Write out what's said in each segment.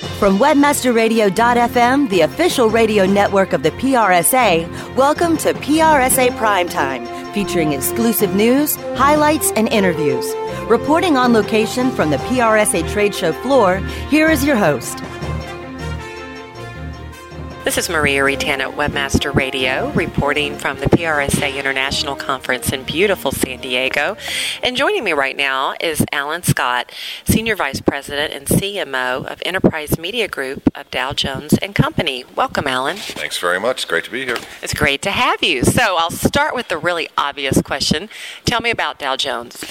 From webmasterradio.fm, the official radio network of the PRSA, welcome to PRSA Primetime, featuring exclusive news, highlights, and interviews. Reporting on location from the PRSA trade show floor, here is your host, this is Maria Retan at Webmaster Radio, reporting from the PRSA International Conference in beautiful San Diego. And joining me right now is Alan Scott, Senior Vice President and CMO of Enterprise Media Group of Dow Jones and Company. Welcome, Alan. Thanks very much. Great to be here. It's great to have you. So I'll start with the really obvious question. Tell me about Dow Jones.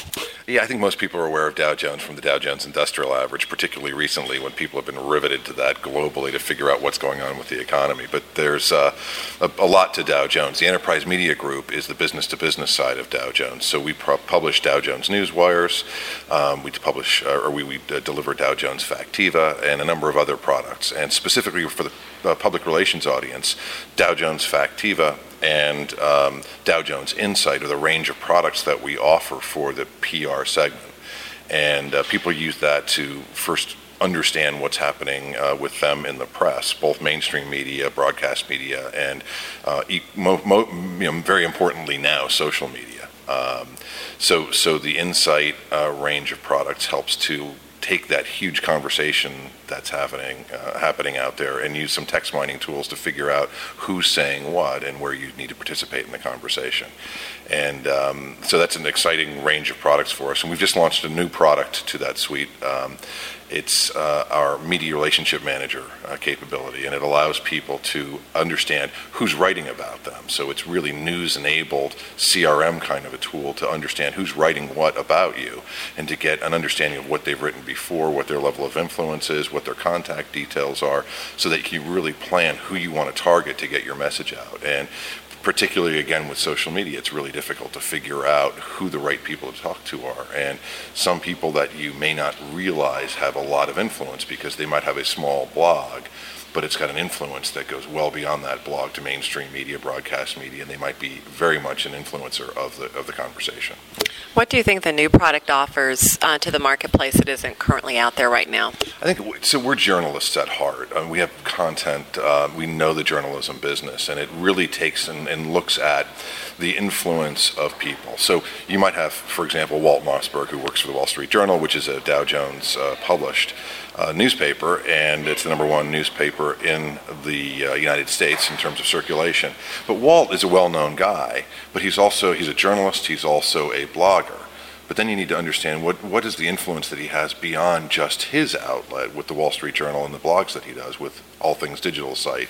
Yeah, I think most people are aware of Dow Jones from the Dow Jones Industrial Average, particularly recently when people have been riveted to that globally to figure out what's going on with the economy. But there's uh, a, a, lot to Dow Jones. The Enterprise Media Group is the business to business side of Dow Jones. So we pro- publish Dow Jones Newswires, um, we publish uh, or we, we uh, deliver Dow Jones Factiva and a number of other products. And specifically for the uh, public relations audience, Dow Jones Factiva and um, Dow Jones Insight are the range of products that we offer for the PR segment. And uh, people use that to first understand what's happening uh, with them in the press, both mainstream media, broadcast media, and uh, mo- mo- you know, very importantly now, social media. Um, so, so the insight uh, range of products helps to take that huge conversation that's happening uh, happening out there and use some text mining tools to figure out who's saying what and where you need to participate in the conversation. And um, so that's an exciting range of products for us. And we've just launched a new product to that suite. Um, it's uh, our media relationship manager uh, capability, and it allows people to understand who's writing about them. So it's really news enabled CRM kind of a tool to understand who's writing what about you and to get an understanding of what they've written before, what their level of influence is, what their contact details are, so that you really plan who you want to target to get your message out. And particularly again with social media, it's really difficult to figure out who the right people to talk to are. And some people that you may not realize have a lot of influence because they might have a small blog but it's got an influence that goes well beyond that blog to mainstream media, broadcast media, and they might be very much an influencer of the of the conversation. What do you think the new product offers uh, to the marketplace that isn't currently out there right now? I think so. We're journalists at heart. Uh, we have content. Uh, we know the journalism business, and it really takes and, and looks at the influence of people. So you might have, for example, Walt Mossberg, who works for the Wall Street Journal, which is a Dow Jones uh, published uh, newspaper, and it's the number one newspaper in the uh, United States in terms of circulation. But Walt is a well-known guy, but he's also he's a journalist. He's also a blogger. But then you need to understand what, what is the influence that he has beyond just his outlet with the Wall Street Journal and the blogs that he does with All Things Digital site.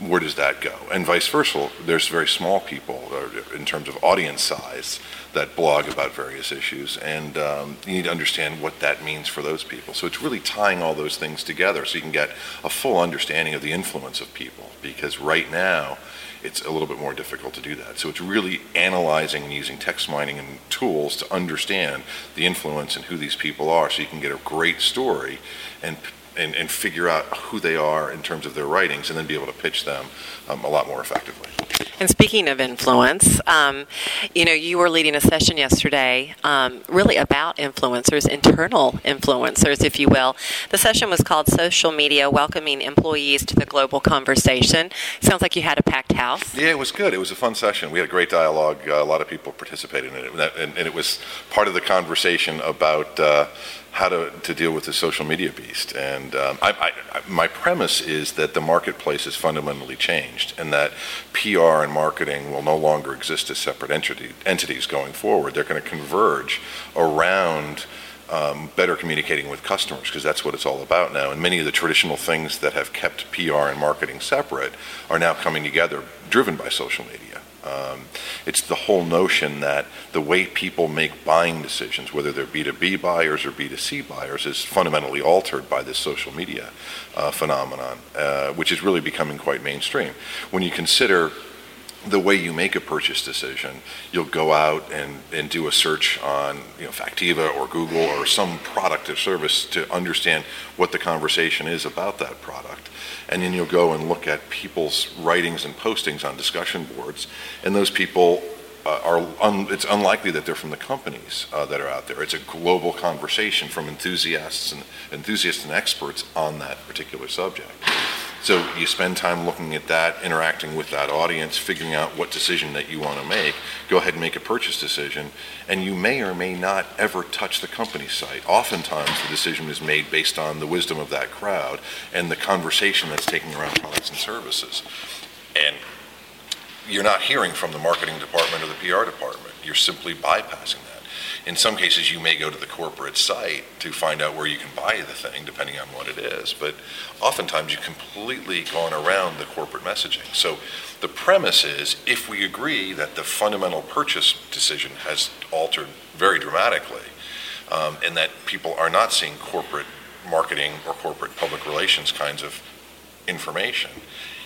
Where does that go? And vice versa. There's very small people in terms of audience size that blog about various issues, and um, you need to understand what that means for those people. So it's really tying all those things together so you can get a full understanding of the influence of people. Because right now, it's a little bit more difficult to do that. So it's really analyzing and using text mining and tools to understand the influence and who these people are so you can get a great story and and, and figure out who they are in terms of their writings and then be able to pitch them um, a lot more effectively. And speaking of influence, um, you know, you were leading a session yesterday um, really about influencers, internal influencers, if you will. The session was called Social Media Welcoming Employees to the Global Conversation. Sounds like you had a packed house. Yeah, it was good. It was a fun session. We had a great dialogue. Uh, a lot of people participated in it. And, and, it was part of the conversation about. Uh, how to, to deal with the social media beast. And um, I, I, my premise is that the marketplace has fundamentally changed and that PR and marketing will no longer exist as separate entity, entities going forward. They're going to converge around um, better communicating with customers because that's what it's all about now. And many of the traditional things that have kept PR and marketing separate are now coming together, driven by social media. Um, it's the whole notion that the way people make buying decisions, whether they're B2B buyers or B2C buyers, is fundamentally altered by this social media uh, phenomenon, uh, which is really becoming quite mainstream. When you consider the way you make a purchase decision, you'll go out and, and do a search on you know, Factiva or Google or some product or service to understand what the conversation is about that product and then you'll go and look at people's writings and postings on discussion boards, and those people uh, are un, it's unlikely that they're from the companies uh, that are out there. It's a global conversation from enthusiasts and enthusiasts and experts on that particular subject. So you spend time looking at that, interacting with that audience, figuring out what decision that you want to make. Go ahead and make a purchase decision, and you may or may not ever touch the company site. Oftentimes, the decision is made based on the wisdom of that crowd and the conversation that's taking around products and services. And you're not hearing from the marketing department or the PR department. You're simply bypassing. In some cases, you may go to the corporate site to find out where you can buy the thing, depending on what it is. But oftentimes, you've completely gone around the corporate messaging. So the premise is if we agree that the fundamental purchase decision has altered very dramatically, um, and that people are not seeing corporate marketing or corporate public relations kinds of information,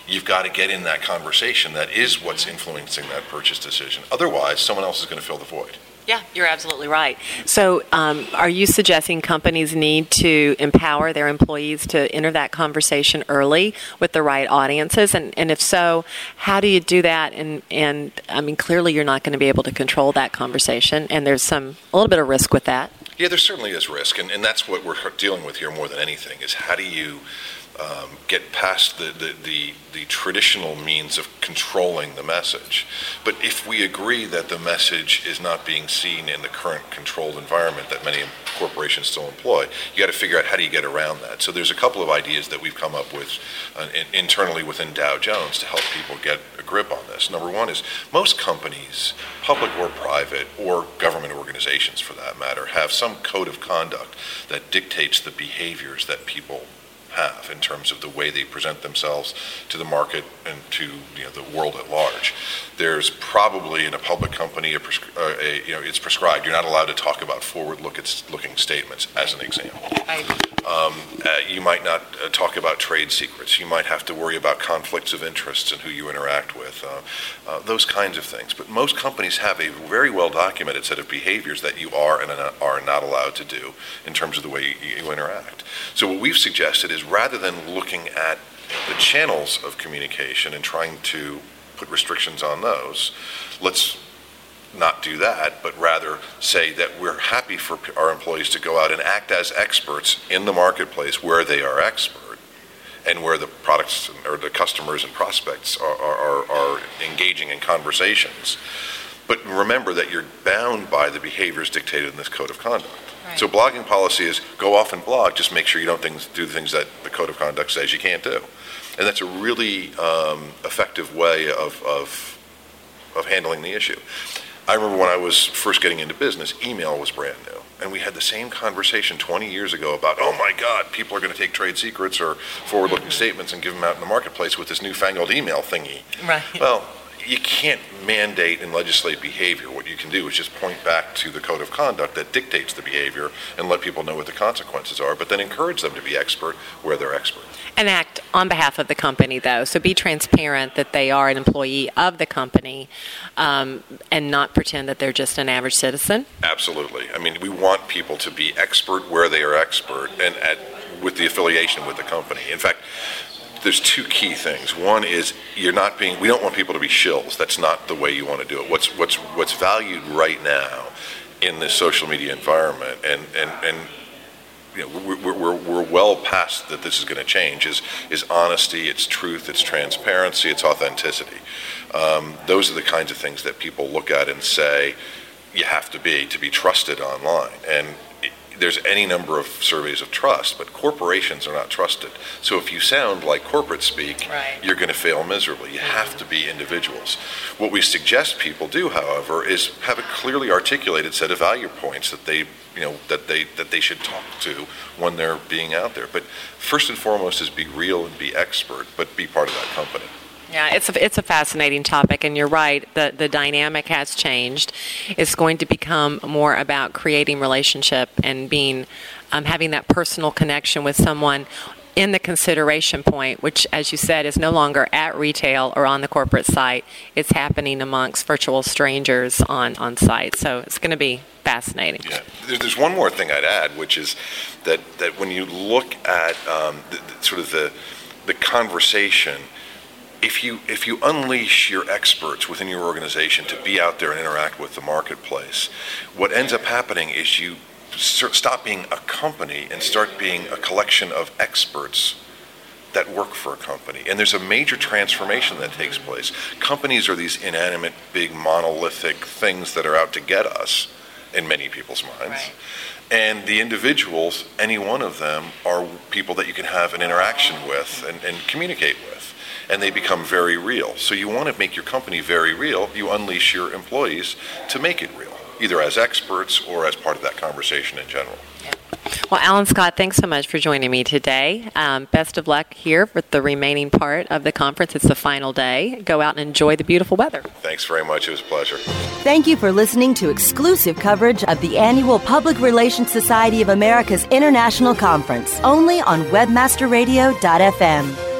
you've got to get in that conversation that is what's influencing that purchase decision. Otherwise, someone else is going to fill the void. Yeah, you're absolutely right. So, um, are you suggesting companies need to empower their employees to enter that conversation early with the right audiences? And, and if so, how do you do that? And, and I mean, clearly you're not going to be able to control that conversation, and there's some a little bit of risk with that. Yeah, there certainly is risk, and, and that's what we're dealing with here more than anything is how do you um, get past the, the, the, the, traditional means of controlling the message. But if we agree that the message is not being seen in the current controlled environment that many corporations still employ, you got to figure out how do you get around that. So there's a couple of ideas that we've come up with uh, in, internally within Dow Jones to help people get a grip on this. Number one is most companies, public or private, or government organizations for that matter, have some code of conduct that dictates the behaviors that people have in terms of the way they present themselves to the market and to you know, the world at large. There's probably in a public company, a, uh, a, you know, it's prescribed. You're not allowed to talk about forward-looking statements, as an example. Um, uh, you might not uh, talk about trade secrets. You might have to worry about conflicts of interest and who you interact with, uh, uh, those kinds of things. But most companies have a very well-documented set of behaviors that you are and are not allowed to do in terms of the way you, you interact. So what we've suggested is rather than looking at the channels of communication and trying to put restrictions on those, let's not do that, but rather say that we're happy for our employees to go out and act as experts in the marketplace where they are expert and where the products or the customers and prospects are, are, are engaging in conversations. But remember that you're bound by the behaviors dictated in this code of conduct. So blogging policy is go off and blog, just make sure you don't things, do the things that the code of conduct says you can't do. And that's a really um, effective way of, of, of handling the issue. I remember when I was first getting into business, email was brand new. And we had the same conversation 20 years ago about, oh my God, people are going to take trade secrets or forward looking statements and give them out in the marketplace with this newfangled email thingy. Right. Well, you can't mandate and legislate behavior. What you can do is just point back to the code of conduct that dictates the behavior and let people know what the consequences are, but then encourage them to be expert where they're expert. And act on behalf of the company, though. So be transparent that they are an employee of the company um, and not pretend that they're just an average citizen. Absolutely. I mean, we want people to be expert where they are expert and at, with the affiliation with the company. In fact, there's two key things. One is you're not being. We don't want people to be shills. That's not the way you want to do it. What's what's what's valued right now in this social media environment, and and and you know, we're, we're, we're well past that this is going to change is, is honesty, it's truth, it's transparency, it's authenticity. Um, those are the kinds of things that people look at and say you have to be to be trusted online. And there's any number of surveys of trust, but corporations are not trusted. So if you sound like corporate speak, right. you're going to fail miserably. You have to be individuals. What we suggest people do, however, is have a clearly articulated set of value points that they, you know, that they that they should talk to when they're being out there. But first and foremost is be real and be expert, but be part of that company. Yeah, it's a, it's a fascinating topic, and you're right. The, the dynamic has changed. It's going to become more about creating relationship and being um, having that personal connection with someone in the consideration point, which, as you said, is no longer at retail or on the corporate site. It's happening amongst virtual strangers on, on site. So it's going to be fascinating. Yeah. There's one more thing I'd add, which is that, that when you look at um, the, the, sort of the, the conversation – if you if you unleash your experts within your organization to be out there and interact with the marketplace, what ends up happening is you stop being a company and start being a collection of experts that work for a company. And there's a major transformation that takes place. Companies are these inanimate, big, monolithic things that are out to get us in many people's minds. Right. And the individuals, any one of them, are people that you can have an interaction with and, and communicate with. And they become very real. So you want to make your company very real, you unleash your employees to make it real, either as experts or as part of that conversation in general. Well, Alan Scott, thanks so much for joining me today. Um, best of luck here with the remaining part of the conference. It's the final day. Go out and enjoy the beautiful weather. Thanks very much. It was a pleasure. Thank you for listening to exclusive coverage of the annual Public Relations Society of America's International Conference, only on WebmasterRadio.fm.